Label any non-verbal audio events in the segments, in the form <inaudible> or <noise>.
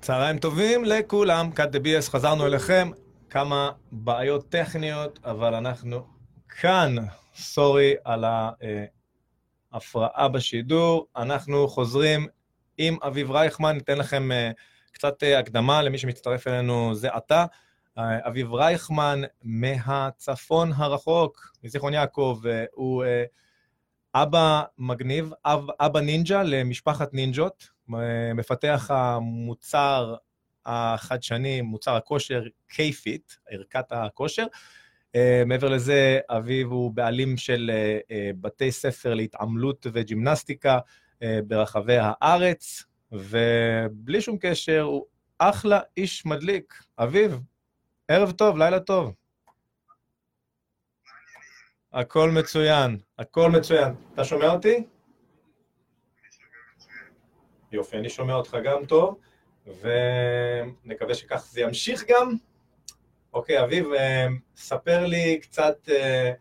צהריים טובים לכולם, קאט דה ביאס, חזרנו אליכם. כמה בעיות טכניות, אבל אנחנו כאן. סורי על ההפרעה בשידור. אנחנו חוזרים עם אביב רייכמן, ניתן לכם אה, קצת אה, הקדמה למי שמצטרף אלינו זה עתה. אה, אביב רייכמן מהצפון הרחוק, מזיכרון יעקב, הוא אבא מגניב, אב, אבא נינג'ה למשפחת נינג'ות, מפתח המוצר החדשני, מוצר הכושר K-Fit, ערכת הכושר. Uh, מעבר לזה, אביב הוא בעלים של uh, uh, בתי ספר להתעמלות וג'ימנסטיקה ברחבי הארץ, ובלי שום קשר, הוא אחלה איש מדליק. אביב, ערב טוב, לילה טוב. הכל מצוין, הכל מצוין. אתה שומע אותי? יופי, אני שומע אותך גם טוב, ונקווה שכך זה ימשיך גם. אוקיי, אביב, אה, ספר לי קצת אה,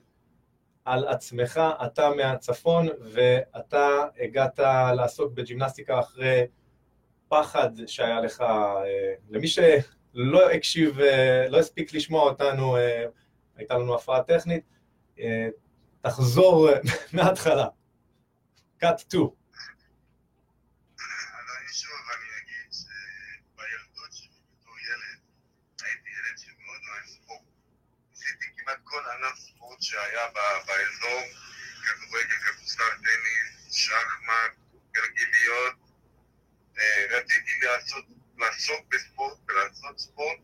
על עצמך, אתה מהצפון, ואתה הגעת לעסוק בג'ימנסטיקה אחרי פחד שהיה לך, אה, למי שלא הקשיב, לא הספיק לשמוע אותנו, הייתה לנו הפרעה טכנית, תחזור <laughs> מההתחלה. cut 2. שהיה באזור, כדורגל, כדורסל, טניס, שחמט, גלגיליות. אה, רציתי לעשות, לעסוק בספורט ולעשות ספורט,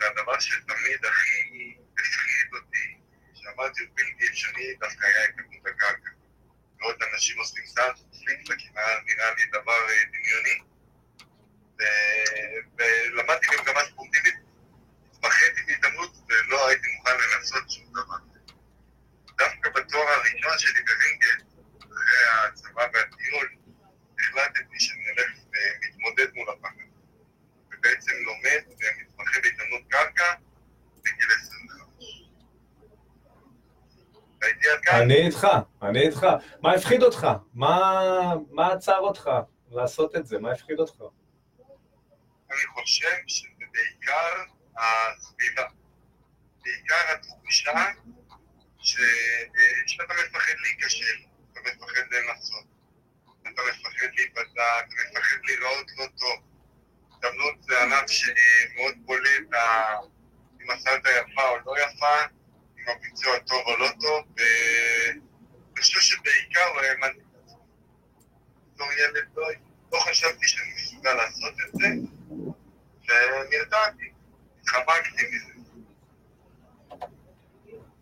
זה הדבר שתמיד הכי הפחיד אותי, שאמרתי הוא בלתי אפשרי, דווקא היה התעמלות הקרקע. ועוד אנשים עושים סאנט, פליקפלקים, נראה לי דבר אה, דמיוני. ולמדתי במגמה ספורטיבית, התמחיתי בהתעמלות ולא הייתי מוכן לנסות שום דבר. בתואר הראשון שלי בווינגייט, אחרי הצבא והטיול, החלטתי שאני הולך ומתמודד מול הפחד. ובעצם לומד ומתמחה בהתעמלות קרקע בגיל 25. אני איתך, אני איתך. מה הפחיד אותך? מה, מה עצר אותך לעשות את זה? מה הפחיד אותך? אני חושב שזה בעיקר הסביבה. בעיקר התחושה. שאתה מפחד להיכשל, אתה מפחד לנסות, אתה מפחד להיפצע, אתה מפחד להיראות לא טוב. הזדמנות זה ענף שמאוד בולט אם עשית יפה או לא יפה, אם הביצוע טוב או לא טוב, ואני חושב שבעיקר לא האמנתי בתור ילד לא, לא חשבתי שאני מסוגל לעשות את זה, ונרתעתי, התחמקתי מזה.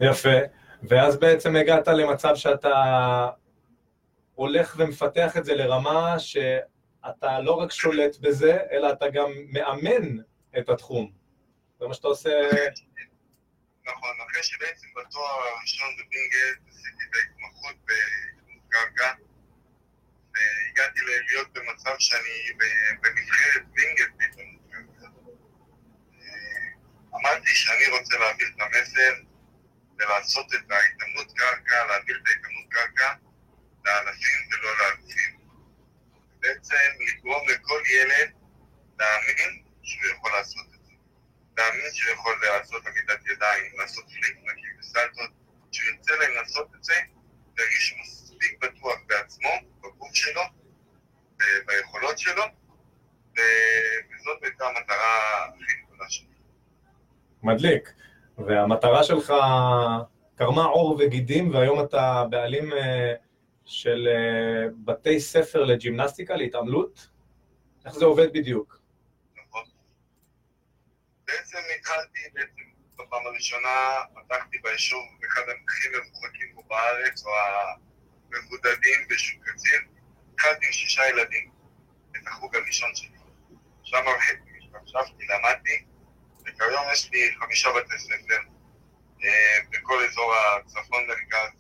יפה. ואז בעצם הגעת למצב שאתה הולך ומפתח את זה לרמה שאתה לא רק שולט בזה, אלא אתה גם מאמן את התחום. זה מה שאתה עושה... נכון, אחרי שבעצם בתואר הראשון בבינגייט עשיתי את ההתמחות בקרקע, והגעתי להיות במצב שאני בנבחרת בינגייט פתאום. אמרתי שאני רוצה להעביר את המסר ולעשות את ההתאמנות קרקע, להעביר את ההתאמנות קרקע לאלפים ולא לאלפים. בעצם לגרום לכל ילד להאמין שהוא יכול לעשות את זה. להאמין שהוא יכול לעשות עמידת ידיים, לעשות פליק-פלקים וסלטות, שהוא ירצה לנסות את זה, להרגיש מספיק בטוח בעצמו, בגוף שלו, ביכולות שלו, וזאת הייתה המטרה הכי גדולה שלי. מדליק. והמטרה שלך קרמה עור וגידים, והיום אתה בעלים אה, של אה, בתי ספר לג'ימנסטיקה, להתעמלות. איך זה עובד בדיוק? נכון. בעצם התחלתי, בעצם בפעם הראשונה פתחתי ביישוב אחד הכי מרוחקים פה בארץ, או המבודדים בשוק קציר. התחלתי עם שישה ילדים, את החוג הראשון שלי. שם חשבתי, למדתי. וכיום יש לי חמישה בתי ספר אה, בכל אזור הצפון מרכז,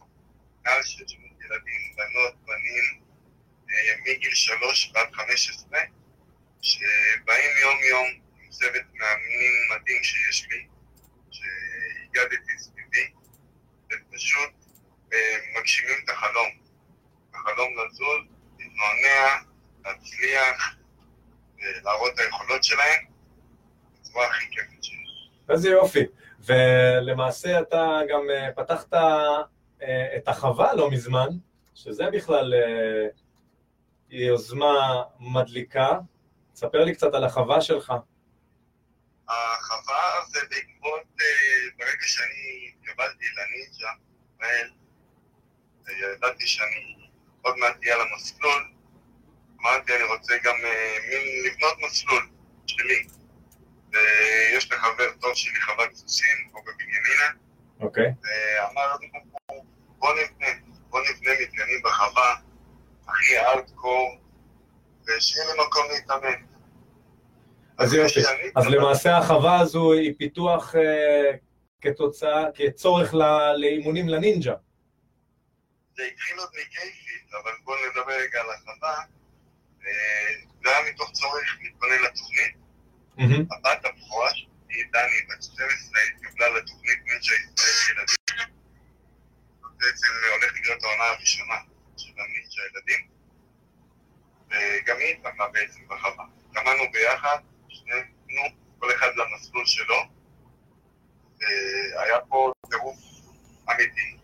מעל 600 ילדים, בנות, בנים, אה, מגיל שלוש ועד חמש עשרה, שבאים יום יום עם צוות מאמנים מדהים שיש לי, שהגדתי סביבי, ופשוט אה, מגשימים את החלום. החלום לזוז, להתנוענע, להצליח, להראות את היכולות שלהם בצורה הכי שיש. איזה יופי. ולמעשה אתה גם אה, פתחת אה, את החווה לא מזמן, שזה בכלל אה, יוזמה מדליקה. ספר לי קצת על החווה שלך. החווה זה בעקבות, ברגע שאני התקבלתי לנינג'ה, ידעתי שאני עוד מעט אהיה על המסלול, אמרתי אני רוצה גם לבנות מסלול שלי. ויש לי חבר טוב שלי, חוות סוסים, פה בבנימינה. אוקיי. ואמר לנו, בוא נבנה, בוא נבנה מתקנים בחווה, הכי ארטקור, ושיהיה לי מקום להתאמן. אז יופי, אז למעשה החווה הזו היא פיתוח אה, כתוצאה, כצורך לאימונים לנינג'ה. זה התחיל עוד מקייפית, אבל בואו נדבר רגע על החווה. אה, זה היה מתוך צורך להתכונן לתוכנית. הבת הבכורה שלי, דני, בת 12, התקבלה לתוכנית מנג'ה ישראל ילדים. בעצם הולכת להיות העונה הראשונה של המנג'ה ילדים. וגם היא התקבלה בעצם בחווה. קמנו ביחד, שנינו, כל אחד למסלול שלו. היה פה טירוף אמיתי.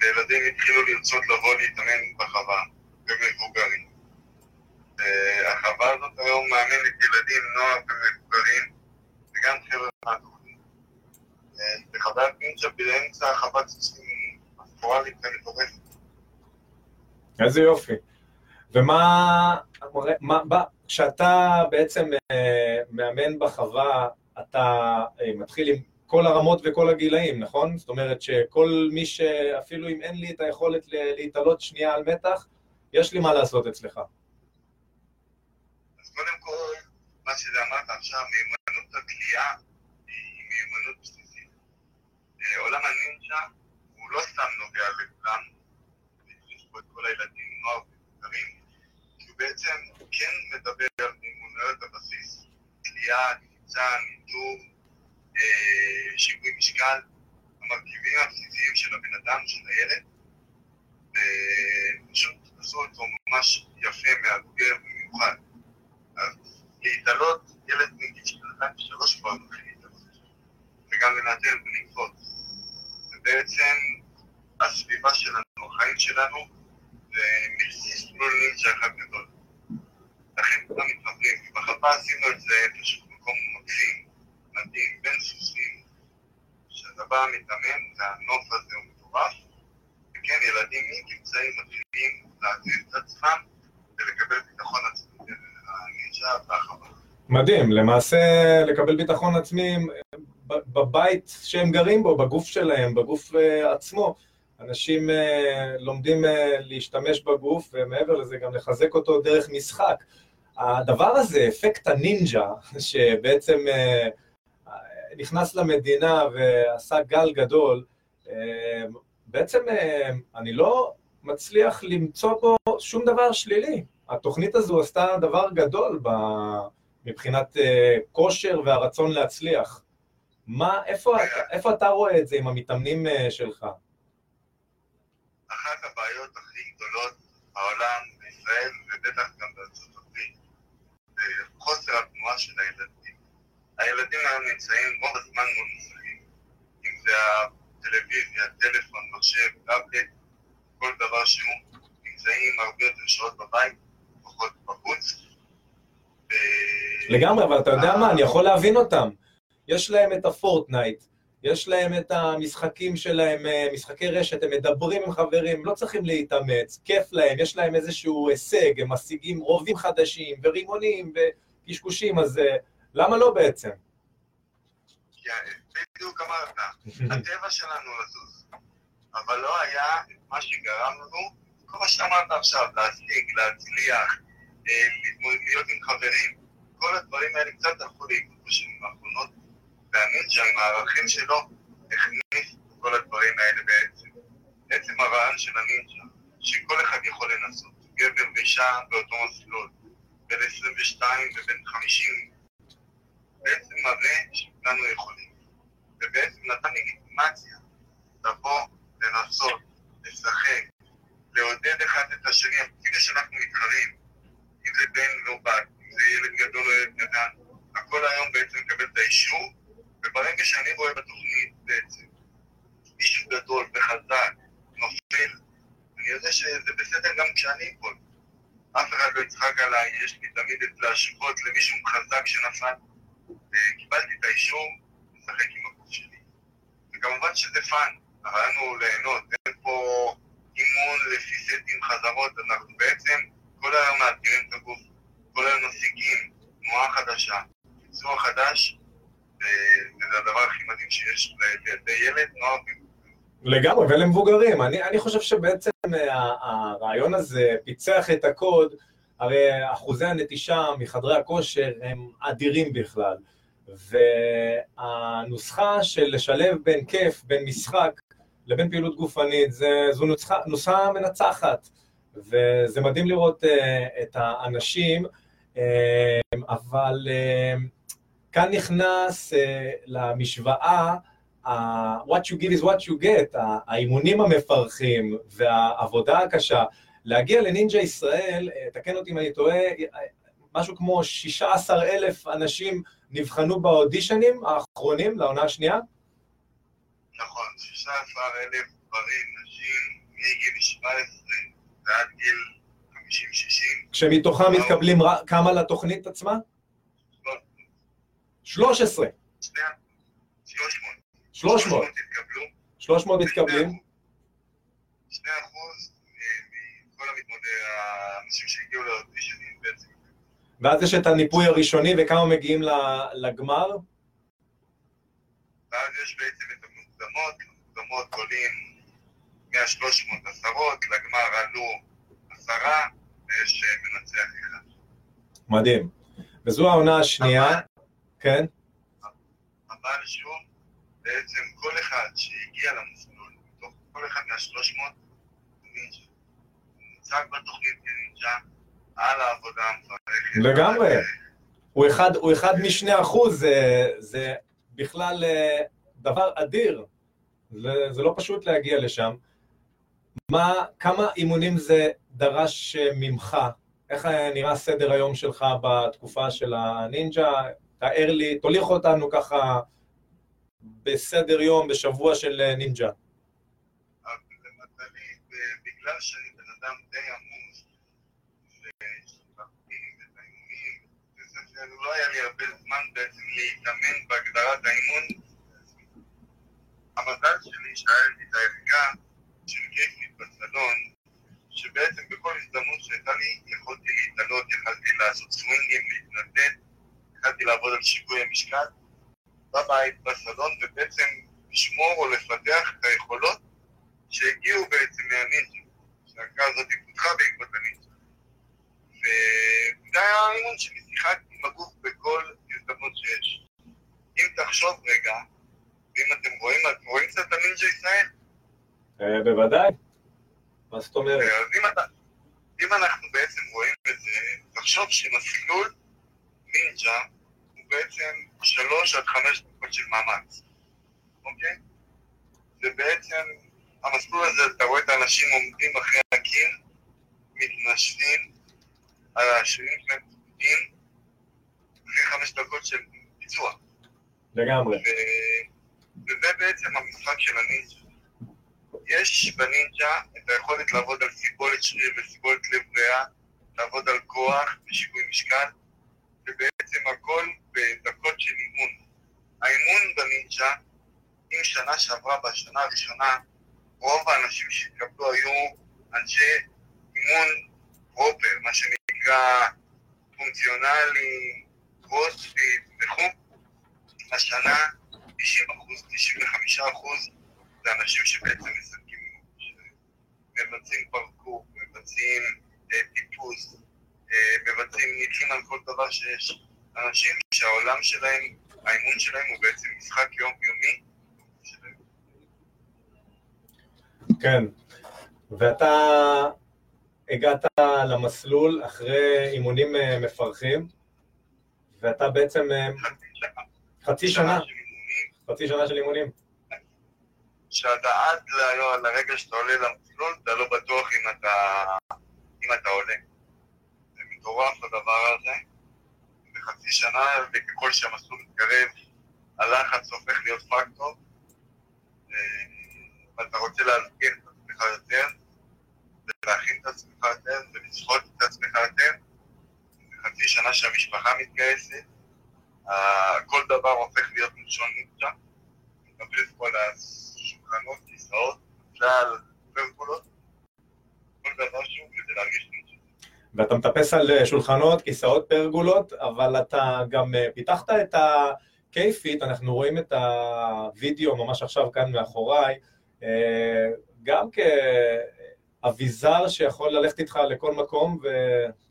וילדים התחילו לרצות לבוא להתאמן בחווה, ומבוגרים. החווה הזאת היום מאמנת ילדים, נוער ומבוגרים, וגם חבר'ה מהתוכנית. בחוויית נינג'ה באמצע חוות סוסים אסטרואלית ומטורפת. איזה יופי. ומה, כשאתה בעצם אה, מאמן בחווה, אתה אה, מתחיל עם כל הרמות וכל הגילאים, נכון? זאת אומרת שכל מי שאפילו אם אין לי את היכולת להתעלות שנייה על מתח, יש לי מה לעשות אצלך. קודם כל, מה שאמרת עכשיו, מיומנות הקליעה היא מיומנות בסיסית. אה, עולם הנינג'ה הוא לא סתם נוגע לכולם, יש פה את כל הילדים, נוער ומבוגרים, כי הוא בעצם כן מדבר על מיומנויות הבסיס, קליעה, קפיצה, ניטור, אה, שיווי משקל, המרכיבים הבסיסיים של הבן אדם, של הילד, ופשוט עשו אותו ממש יפה, מאתגר להתעלות, ילד מגיל שנתיים ושלוש כבר מתחיל להתעלות, וגם לנטר ולקפוץ. ובעצם הסביבה שלנו, החיים שלנו, זה מסלול נינג'ה אחד גדול. לכן כולם מתחברים, ובחפה עשינו את זה פשוט מקום מקסים, מדהים, בין סוסים, שאתה בא מתאמן, והנוף הזה הוא מטורף, וכן, ילדים מגיל צעיר מתחילים להציב את עצמם. מדהים, למעשה לקבל ביטחון עצמי בבית שהם גרים בו, בגוף שלהם, בגוף אה, עצמו. אנשים אה, לומדים אה, להשתמש בגוף, ומעבר לזה גם לחזק אותו דרך משחק. הדבר הזה, אפקט הנינג'ה, <laughs> שבעצם נכנס למדינה ועשה גל גדול, בעצם אני לא מצליח למצוא בו שום דבר שלילי. התוכנית הזו עשתה דבר גדול ב... מבחינת uh, כושר והרצון להצליח. מה, איפה, איפה אתה רואה את זה עם המתאמנים uh, שלך? אחת הבעיות הכי גדולות בעולם, בישראל, ובטח גם בארצות הברית, חוסר התנועה של הילדים. הילדים היום נמצאים רוב הזמן מול מסכים. אם זה הטלוויזיה, טלפון, מחשב, טאבלט, כל דבר שהוא, נמצאים הרבה יותר שעות בבית, פחות בחוץ. לגמרי, אבל אתה יודע מה, אני יכול להבין אותם. יש להם את הפורטנייט, יש להם את המשחקים שלהם, אה, משחקי רשת, הם מדברים עם חברים, לא צריכים להתאמץ, כיף להם, יש להם איזשהו הישג, הם משיגים רובים חדשים ורימונים וקשקושים, אז אה, למה לא בעצם? בדיוק אמרת, הטבע שלנו לזוז, אבל לא היה מה שגרם לנו כל מה שאמרת עכשיו, להשיג, להצליח, להיות עם חברים, כל הדברים האלה קצת הלכו לאיגוד בשנים האחרונות, והנינג'ה עם הערכים שלו הכניס את כל הדברים האלה בעצם. עצם הרעיון של הנינג'ה, שכל אחד יכול לנסות, גבר ואישה באותו מסלול, בין 22 ובין 50, בעצם מראה שכולנו יכולים, ובעצם נתן לגיטימציה לבוא, לנסות, לשחק, לעודד אחד את השני, אפילו שאנחנו מתחרים, זה בן או בת, אם זה ילד גדול או ילד כל היום בעצם לקבל את האישור, וברגע שאני רואה בתוכנית בעצם מישהו גדול וחזק, נופל, אני יודע שזה בסדר גם כשאני אפול. אף אחד לא יצחק עליי, יש לי תמיד את להשוות למישהו חזק שנפל. קיבלתי את האישור לשחק עם הגוף שלי. וכמובן שזה fun, הרעיון הוא ליהנות, אין פה אימון לפי סטים חזרות, אנחנו בעצם כל היום מאתגרים את הגוף, כל היום משיגים תנועה חדשה, ביצוע חדש, וזה הדבר הכי מדהים שיש לילדי ילד, נוער לגמרי, ולמבוגרים. אני, אני חושב שבעצם הרעיון הזה פיצח את הקוד, הרי אחוזי הנטישה מחדרי הכושר הם אדירים בכלל. והנוסחה של לשלב בין כיף, בין משחק, לבין פעילות גופנית, זה, זו נוסחה, נוסחה מנצחת. וזה מדהים לראות uh, את האנשים, uh, אבל uh, כאן נכנס uh, למשוואה what you give is what you get, האימונים המפרכים והעבודה הקשה. להגיע לנינג'ה ישראל, תקן אותי אם אני טועה, משהו כמו 16 אלף אנשים נבחנו באודישנים האחרונים לעונה השנייה? נכון, 16 אלף גברים, נשים, מגיל 17 ועד גיל 50-60. כשמתוכם מתקבלים כמה לתוכנית עצמה? 13. 300. 300 התקבלו. 300 מתקבלים. 2 אחוז מכל האנשים שהגיעו לאודישנים בעצם. ואז יש את הניפוי הראשוני, וכמה מגיעים לגמר? ואז יש בעצם את המוקדמות, המוקדמות עולים מה-300 עשרות, לגמר עלו עשרה, ויש מנצח אחד. מדהים. וזו העונה השנייה, אבל, כן? אבל שוב, בעצם כל אחד שהגיע למסלול, מתוך כל אחד מה-300, נינג'ה. מוצג בתוכנית כנינג'ה, על העבודה המפרכת. לגמרי. הוא אחד, הוא אחד משני אחוז, זה, זה בכלל אה, דבר אדיר. זה, זה לא פשוט להגיע לשם. מה, כמה אימונים זה דרש ממך? איך נראה סדר היום שלך בתקופה של הנינג'ה? תאר לי, תוליך אותנו ככה בסדר יום, בשבוע של נינג'ה. בגלל שאני בן אדם די עמוס, ולא היה לי הרבה זמן בעצם להתאמן בהגדרת האימון, המזל שלי שהיה לי את הערכה של כיפית בסלון, שבעצם בכל הזדמנות שהייתה לי, יכולתי להתעלות, יכולתי לעשות סווינגים, להתנדד, יכולתי לעבוד על שיווי המשקל בבית, בסלון, ובעצם לשמור או לפתח את היכולות שהגיעו בעצם מהנינג'ה, שהערכה הזאת פותחה בעקבות הנינג'ה. וזה היה האימון שלי, שיחקתי עם הגוף בכל הזדמנות שיש. אם תחשוב רגע, ואם אתם רואים, אתם רואים קצת את הנינג'ה ישראל? אה, בוודאי. מה זאת אומרת? אה, אז אם, אתה, אם אנחנו בעצם רואים את זה, תחשוב שמסלול נינג'ה הוא בעצם שלוש עד חמש דקות של מאמץ, אוקיי? זה בעצם, המסלול הזה, אתה רואה את האנשים עומדים אחרי הקיר, מתנשפים, על השרירים שלהם פקודים, אחרי חמש דקות של ביצוע. לגמרי. ו... וזה בעצם המשחק של הנינג'ה. יש בנינג'ה את היכולת לעבוד על סיבולת שריר וסיבולת לב ריאה, לעבוד על כוח ושיווי משקל, ובעצם הכל בדקות של אימון. האימון בנינג'ה, אם שנה שעברה, בשנה הראשונה, רוב האנשים שהתקבלו היו אנשי אימון פרופר, מה שנקרא פונקציונלי, קרוספיט וכו'. השנה 90 אחוז, 95 אחוז זה אנשים שבעצם משחקים, מבצעים פרקור, מבצעים אה, טיפוס, מבצעים ניקים על כל דבר שיש. אנשים שהעולם שלהם, האימון שלהם הוא בעצם משחק יומיומי. כן, ואתה הגעת למסלול אחרי אימונים אה, מפרכים, ואתה בעצם... אה, חצי שנה. חצי שנה? של אימונים. שאתה עד ל- לרגע שאתה עולה למסלול, אתה לא בטוח אם אתה, אם אתה עולה. מטורף הדבר הזה, חצי שנה, וככל שהמסלול מתקרב, הלחץ הופך להיות פקטור, אה, ואתה רוצה להזכיר את עצמך יותר, ולהכין את עצמך יותר, ולשחוט את עצמך יותר. חצי שנה שהמשפחה מתגייסת, כל דבר הופך להיות מלשון נמצא, פה על השולחנות, כיסאות, צה"ל, פרקולות, כל דבר שהוא כדי להרגיש. ואתה מטפס על שולחנות, כיסאות פרגולות, אבל אתה גם אה, פיתחת את הקייפיט, אנחנו רואים את הוידאו ממש עכשיו כאן מאחוריי, אה, גם כאביזר שיכול ללכת איתך לכל מקום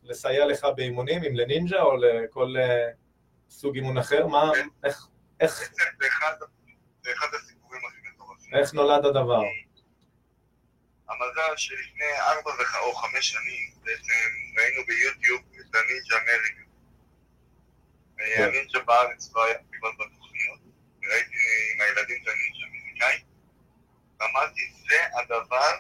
ולסייע לך באימונים, אם לנינג'ה או לכל אה, סוג אימון אחר, מה, כן. איך, איך, זה אחד הסיפורים הכי מטורפים. איך נולד הדבר? המזל שלפני ארבע או חמש שנים בעצם ראינו ביוטיוב את הנינג'ה אמריקה. כן. הנינג'ה בארץ לא היה כמעט בתוכניות, וראיתי עם הילדים את הנינג'ה האמריקאי, ואמרתי, זה הדבר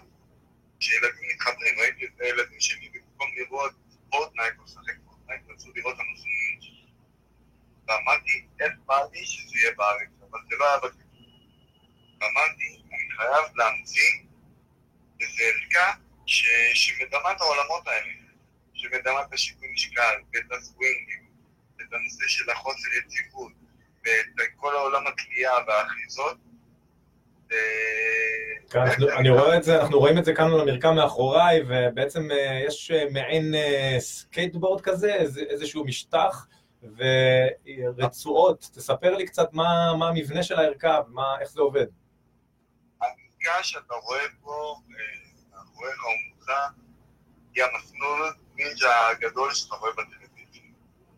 שילדים מתחברים, ראיתי את הילדים שלי במקום לראות פורטנייט או לשחק פורטנייט, רצו לראות אנשים נינג'ה. ואמרתי, איך בא לי שזה יהיה בארץ, אבל זה לא היה בטוח. ואמרתי, אני חייב להמציא איזו ערכה ש... שמדמה את העולמות האלה, שמדמה את השיווי משקל, ואת הסווינגים, ואת הנושא של החוסר יציבות, ואת כל העולם התלייה והאחיזות. ו- כן, אני רואה את זה, אנחנו רואים את זה כאן על המרקע מאחוריי, ובעצם אה, יש אה, מעין אה, סקייטבורד כזה, איזשהו משטח ורצועות. תספר לי קצת מה, מה המבנה של הערכה ואיך זה עובד. הערכה שאתה רואה פה, אה, מאחוריך או מולך, היא המסלול נינג'ה הגדול שאתה רואה בטלוויזיה.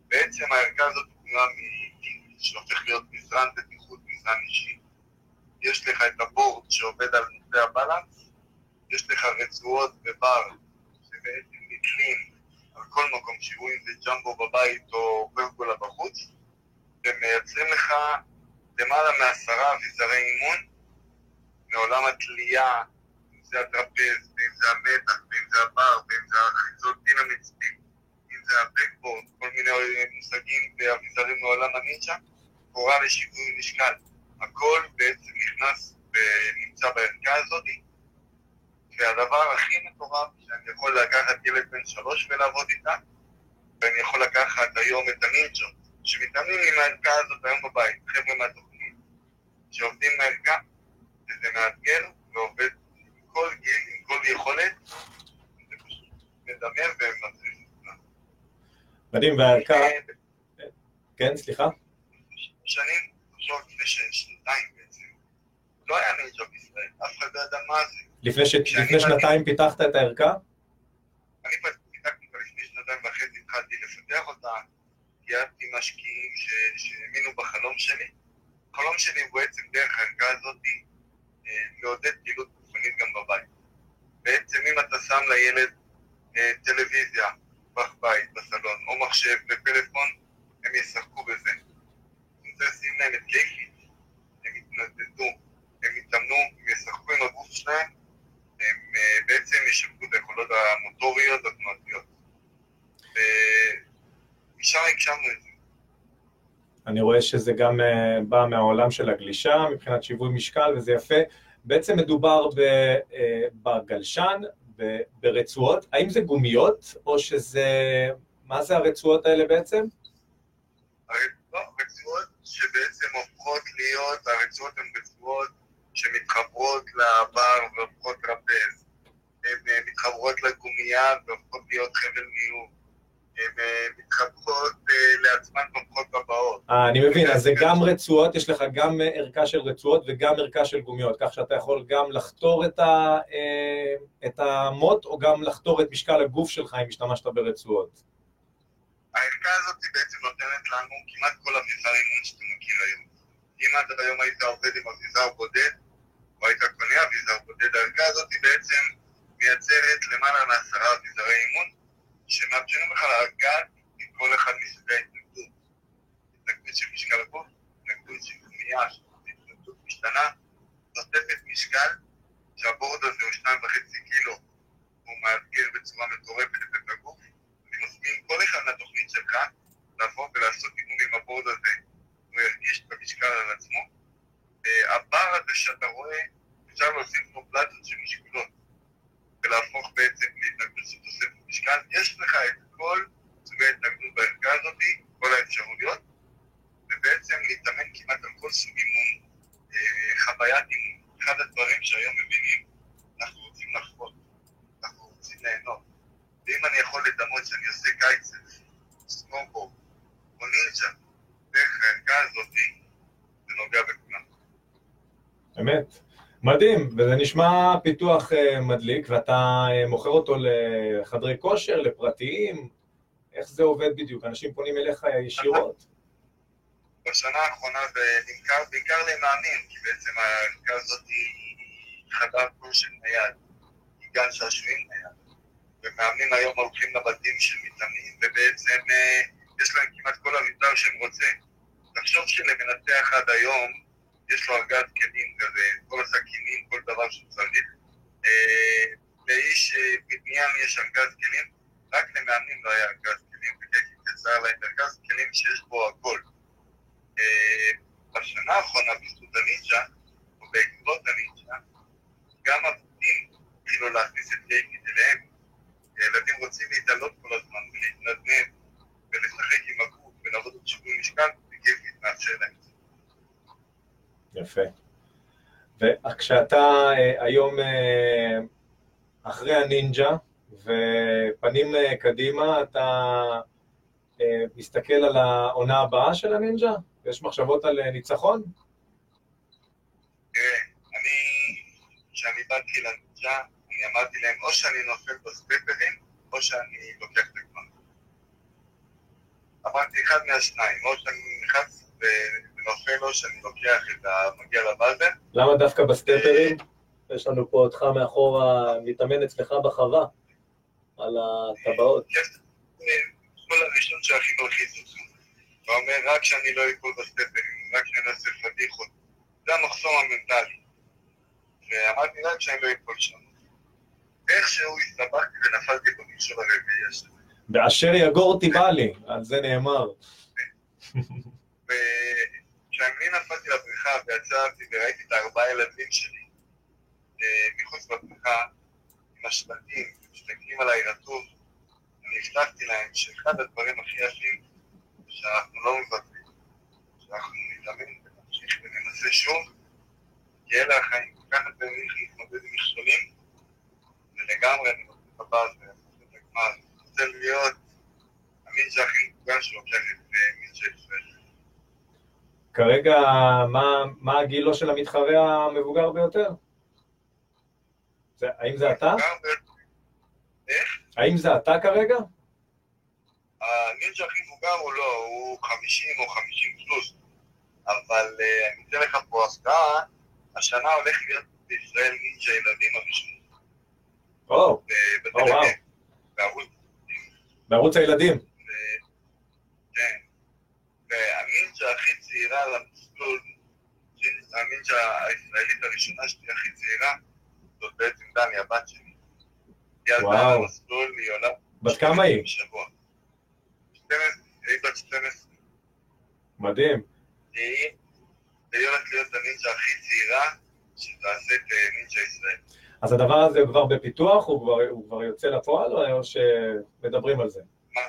בעצם הערכה הזאת בנויה מדין שהופך להיות מזרן בטיחות, מזרן אישי. יש לך את הבורד שעובד על נושא הבלנס, יש לך רצועות ובר שבעצם נתלים על כל מקום שהוא, אם זה ג'מבו בבית או פרגולה בחוץ, ומייצרים לך למעלה מעשרה אביזרי אימון מעולם התלייה, אם זה הטרפז, ואם זה המתח, ואם זה הבר, ואם זה האחיזות dynamite stick, אם זה ה backboard, כל מיני מושגים ואביזרים מעולם הנינג'ה, קורה לשיווי משקל. הכל בעצם נכנס ונמצא בערכה הזאת, והדבר הכי מטורף, שאני יכול לקחת ילד בן שלוש ולעבוד איתה, ואני יכול לקחת היום את הנינג'ות, שמתאמנים עם הערכה הזאת היום בבית, חבר'ה מהתוכנית, שעובדים עם הערכה, וזה מאתגר ועובד עם כל גיל, עם כל יכולת, זה פשוט מדמם ומצריך כולם. מדהים, והערכה, כן, סליחה? שנים, עכשיו לפני שנתיים בעצם, לא היה נינג'ה בישראל, אף אחד לא ידע מה זה. לפני, שנתיים פיתחת את הערכה? אני פיתחתי אותה לפני שנתיים וחצי, התחלתי לפתח אותה, גייסתי משקיעים שהאמינו בחלום שלי. החלום שלי הוא בעצם דרך הערכה הזאת אה, לעודד פעילות גופנית גם בבית. בעצם אם אתה שם לילד אה, טלוויזיה בבית, בסלון, או מחשב ופלאפון, הם ישחקו בזה. אם תשים להם את קיי פיט, הם יתנדנדו, הם יתאמנו, הם ישחקו עם הגוף שלהם, הם אה, בעצם ישפרו את היכולות המוטוריות והתנועתיות. ומשם הגשמנו את זה. אני רואה שזה גם אה, בא מהעולם של הגלישה, מבחינת שיווי משקל, וזה יפה. בעצם מדובר אה, בגלשן, ברצועות. האם זה גומיות, או שזה... מה זה הרצועות האלה בעצם? לא, רצועות שבעצם הופכות להיות, הרצועות הן רצועות שמתחברות לבר והופכות טרפז. הן אה, מתחברות לגומייה והופכות להיות חבל ניהול. מתחברות אה, לעצמן והופכות טבעות. אה, אני מבין, אז זה גם רצועות, יש לך גם אה, ערכה של רצועות וגם ערכה של גומיות, כך שאתה יכול גם לחתור את, ה, את המוט, או גם לחתור את משקל הגוף שלך אם השתמשת ברצועות. הערכה הזאת בעצם נותנת לנו כמעט כל אביזר אימון שאתה מכיר היום. אם עד היום היית עובד עם אביזר בודד, או היית קונה אביזר בודד, הערכה הזאת בעצם מייצרת למעלה מעשרה אביזרי אימון, שמאפשרים לך לגעת עם כל אחד מסוגי ההתנגדות. התנגדות של משקל הגוף, התנגדות של גומייה, התנגדות משתנה, נוספת משקל, שהבורד הזה הוא שניים וחצי קילו, הוא מאתגר בצורה מטורפת את הגוף, אני מזמין כל אחד לתוכנית שלך לבוא ולעשות אימון עם הבורד הזה, הוא ירגיש את המשקל על עצמו. אה, הבר הזה שאתה רואה, אפשר להוסיף פה פלטות של משקל. מדהים, וזה נשמע פיתוח uh, מדליק, ואתה uh, מוכר אותו לחדרי כושר, לפרטיים, איך זה עובד בדיוק? אנשים פונים אליך ישירות? בשנה האחרונה זה נמכר בעיקר למאמין, כי בעצם הערכה הזאת היא חדר כושר נייד, היא גן שעשועים נייד, ומאמנים היום הולכים לבתים של מתאמנים, ובעצם uh, יש להם כמעט כל המתקן שהם רוצים. תחשוב שלמנתח עד היום, יש לו ארגז כלים כזה, כל הסכינים, כל דבר שהוא צריך. אה, לאיש אה, בבניין יש ארגז כלים, רק למאמנים לא היה ארגז כלים, וקייסי יצר להם ארגז כלים שיש בו הכל. אה, בשנה האחרונה, בזכות הנינג'ה, או בעקבות הנינג'ה, גם הבתים התחילו להכניס את קייקית אליהם. ילדים רוצים להתעלות כל הזמן, ולהתנדנד, ולשחק עם הגוף, ולעבוד עם שיווי משקל, וקייקית מאפשר להם את. יפה. וכשאתה אה, היום אה, אחרי הנינג'ה ופנים אה, קדימה, אתה מסתכל על העונה הבאה של הנינג'ה? יש מחשבות על ניצחון? תראה, אני, כשאני באתי לנינג'ה, אני אמרתי להם, או שאני נופל בספפרים, או שאני לוקח את הגמר. אמרתי אחד מהשניים, או שאני נכנס נופל לו שאני לוקח את המגיע לבאזר. למה דווקא בסטפרים? יש לנו פה אותך מאחורה, מתאמן אצלך בחווה, על הטבעות. כל הראשון שהכי מלחיץ אותך. אתה אומר, רק שאני לא אפול בסטפרים, רק שאני אעשה פדיחות. זה המחסום המנטלי. ואמרתי רק שאני לא אפול שם. איכשהו הסתבכתי ונפלתי במכשול הרביעי השני. באשר יגור תיבלי, על זה נאמר. <laughs> כשאני נפלתי לבריכה ויצרתי וראיתי את הארבעה ילדים שלי אה, מחוץ לבריכה עם השלטים, מסתכלים עליי רטוב, אני הבטחתי להם שאחד הדברים הכי יפים שאנחנו לא מוותרים, שאנחנו נתאמן ונמשיך וננסה שוב, כי אלה החיים, כל כך הרבה להתמודד עם מכשולים, ולגמרי אני רוצה את הבאז ולעשות את הגמר, אני רוצה להיות המינג'ה הכי מבוגר שלוקח את אה, מינג'ה ישראל. כרגע, מה, מה הגילו של המתחרה המבוגר ביותר? זה, האם זה אתה? איך? האם זה אתה כרגע? הנינג'ה הכי מבוגר הוא לא, הוא 50 או 50 פלוס. אבל uh, אני אתן לך פה הפתעה, השנה הולך להיות בישראל נינג'ה ילדים הראשון. או, וואו. בערוץ הילדים. והנינג'ה הכי צעירה למסלול, הנינג'ה הישראלית הראשונה שלי הכי צעירה, זאת בעצם דני, הבת שלי. היא עלתה למסלול, היא עולה... בת כמה היא? בשבוע. היא בת 12. מדהים. היא הולכת להיות הנינג'ה הכי צעירה שתעשה את אה, נינג'ה ישראל. אז הדבר הזה כבר בפיתוח? הוא כבר, הוא כבר יוצא לפועל או שמדברים על זה? מה?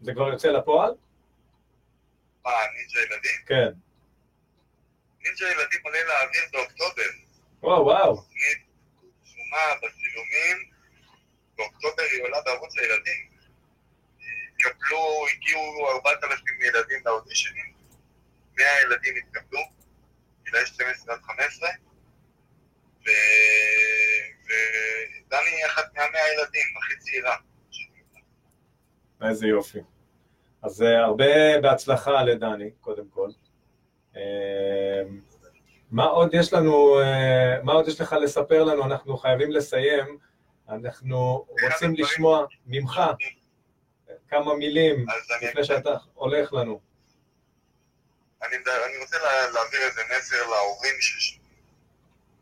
זה כבר יוצא לפועל? מה, נינג'ה ילדים? כן. נינג'ה ילדים עולה לאוויר באוקטובר. וואו, וואו. תוכנית תשומה בצילומים, באוקטובר היא עולה בערוץ הילדים. התקבלו, הגיעו 4,000 ילדים לאודישנים, 100 ילדים התקבלו, גילאי 12 עד 15, ו... ודני היא אחת מהמאה ילדים, הכי צעירה. איזה יופי. אז אה, הרבה בהצלחה לדני, קודם כל. אה, מה עוד יש לנו, אה, מה עוד יש לך לספר לנו? אנחנו חייבים לסיים. אנחנו רוצים לשמוע ממך כמה מילים לפני שאתה הולך לנו. אני, אני רוצה להעביר איזה מסר להורים שש...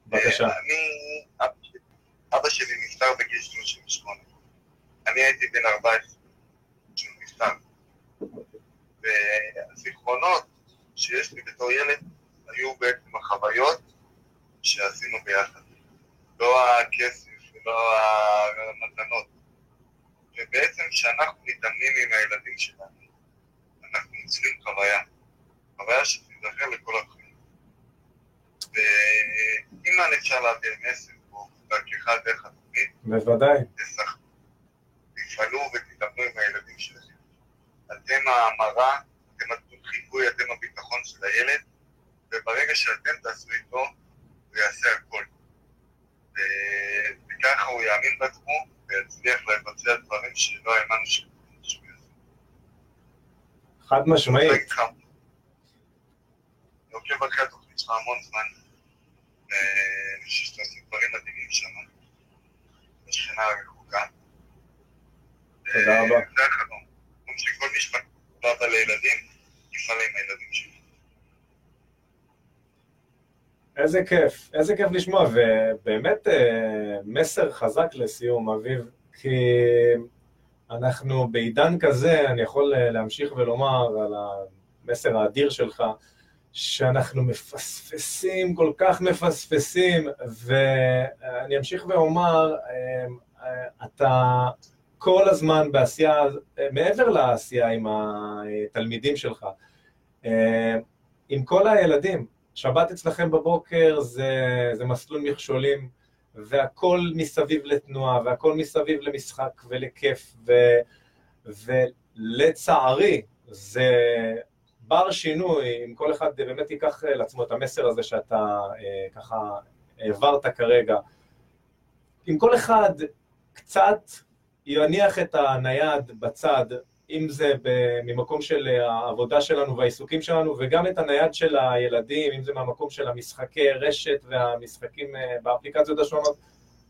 בבקשה. אני, אבא שלי נפטר בגיל 38. אני הייתי בן 14 כשהוא נפטר. והזיכרונות שיש לי בתור ילד היו בעצם החוויות שעשינו ביחד. לא הכסף ולא המתנות. ובעצם כשאנחנו מתאמנים עם הילדים שלנו, אנחנו יוצרים חוויה. חוויה שתיזכר לכל החיים. ואם אפשר להעביר מסר פה, דרכך דרך התוכנית, בוודאי. תפעלו ותדברו עם הילדים שלכם. אתם ההמרה, אתם החיווי, אתם הביטחון של הילד, וברגע שאתם תעשו איתו, הוא יעשה הכל. וככה הוא יאמין בעצמו ויצליח לבצע דברים שלא האמנו שהוא יעשה. חד משמעית. אני עוקב אחרי התוכנית שלך המון זמן, ואני חושב שאתה עושה דברים מדהימים שם, בשכנה הרחוקה. תודה רבה. זה החלום. שכל מי שפגע לילדים, יפעל עם הילדים שלו. איזה כיף, איזה כיף לשמוע, ובאמת אה, מסר חזק לסיום, אביב, כי אנחנו בעידן כזה, אני יכול אה, להמשיך ולומר על המסר האדיר שלך, שאנחנו מפספסים, כל כך מפספסים, ואני אמשיך ואומר, אה, אתה כל הזמן בעשייה, מעבר לעשייה עם התלמידים שלך, עם כל הילדים, שבת אצלכם בבוקר זה, זה מסלול מכשולים, והכל מסביב לתנועה, והכל מסביב למשחק ולכיף, ו, ולצערי, זה בר שינוי, אם כל אחד באמת ייקח לעצמו את המסר הזה שאתה אה, ככה העברת כרגע. אם כל אחד קצת יניח את הנייד בצד, אם זה ממקום של העבודה שלנו והעיסוקים שלנו, וגם את הנייד של הילדים, אם זה מהמקום של המשחקי רשת והמשחקים אה, באפליקציות השונות,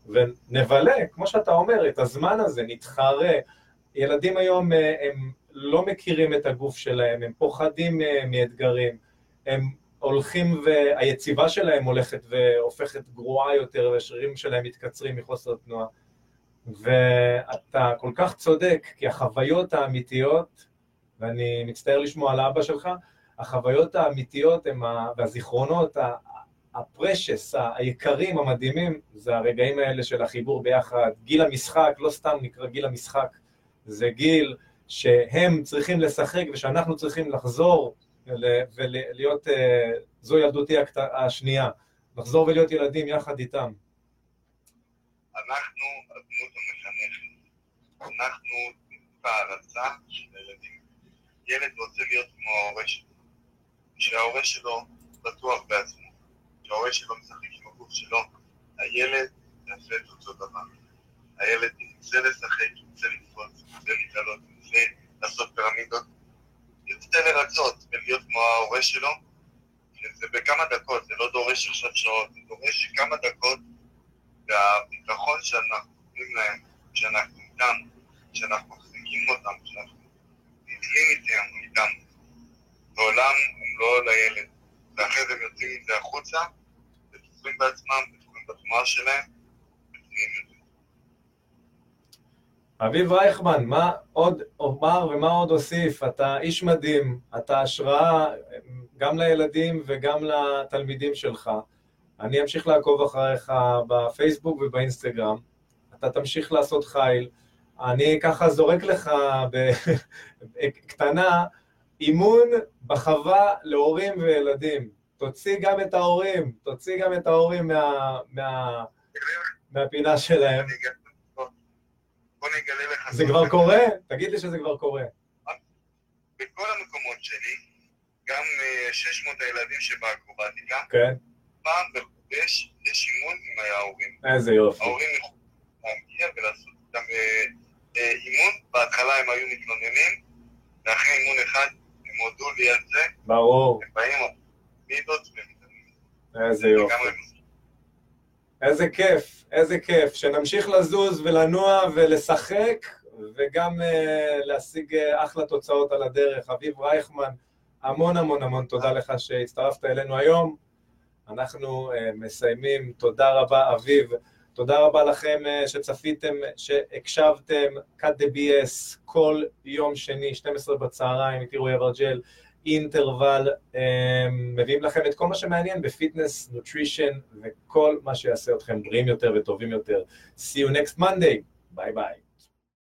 ונבלה, כמו שאתה אומר, את הזמן הזה, נתחרה. ילדים היום אה, הם לא מכירים את הגוף שלהם, הם פוחדים אה, מאתגרים, הם הולכים והיציבה שלהם הולכת והופכת גרועה יותר, והשרירים שלהם מתקצרים מחוסר תנועה. ואתה כל כך צודק, כי החוויות האמיתיות, ואני מצטער לשמוע על אבא שלך, החוויות האמיתיות הם, ה... והזיכרונות, הפרשס, היקרים, המדהימים, זה הרגעים האלה של החיבור ביחד. גיל המשחק, לא סתם נקרא גיל המשחק, זה גיל שהם צריכים לשחק ושאנחנו צריכים לחזור ולהיות, אה, זו ילדותי השנייה, לחזור ולהיות ילדים יחד איתם. אנחנו הדמות המחנכת. אנחנו בהערצה של הילדים. ילד רוצה להיות כמו ההורה שלו. כשההורה שלו בטוח בעצמו, כשההורה שלו משחק עם הגוף שלו, הילד יעשה את אותו דבר. הילד ירצה לשחק, ירצה לקפוץ, ירצה להתעלות, ירצה לעשות פירמידות, ירצה לרצות ולהיות כמו ההורה שלו, שזה בכמה דקות, זה לא דורש עכשיו שעות, זה דורש כמה דקות והביטחון שאנחנו נותנים להם, שאנחנו איתם, שאנחנו מחזיקים אותם, שאנחנו נתלים איתם, איתם, בעולם הם לא לילד. ואחרי זה הם יוצאים עם זה החוצה, בטוחים בעצמם, בטוחים בתנועה שלהם, ופנימיים יותר. אביב רייכמן, מה עוד אומר ומה עוד אוסיף? אתה איש מדהים, אתה השראה גם לילדים וגם לתלמידים שלך. אני אמשיך לעקוב אחריך בפייסבוק ובאינסטגרם, אתה תמשיך לעשות חייל, אני ככה זורק לך בקטנה, <laughs> אימון בחווה להורים וילדים. תוציא גם את ההורים, תוציא גם את ההורים מה, מה, מהפינה שלהם. בוא אני אגלה לך... זה כבר קורה? תגיד לי שזה כבר קורה. בכל המקומות שלי, גם 600 אה, הילדים שבאקרובטיקה, כן. פעם בחודש יש אימון עם ההורים. איזה יופי. ההורים יכולים להגיע ולעשות איתם אה, אה, אימון, בהתחלה הם היו מתלוננים, ואחרי אימון אחד הם הודו לי על זה. ברור. הם באים מידות ומתאמנים. איזה יופי. איזה כיף, איזה כיף, שנמשיך לזוז ולנוע ולשחק, וגם uh, להשיג uh, אחלה תוצאות על הדרך. אביב רייכמן, המון המון המון תודה לך שהצטרפת אלינו היום. אנחנו uh, מסיימים, תודה רבה אביב, תודה רבה לכם uh, שצפיתם, שהקשבתם, cut the BS כל יום שני, 12 בצהריים, איתי רועי אברג'ל, אינטרוול, um, מביאים לכם את כל מה שמעניין ב fitness, nutrition וכל מה שיעשה אתכם בריאים יותר וטובים יותר. See you next Monday, bye bye.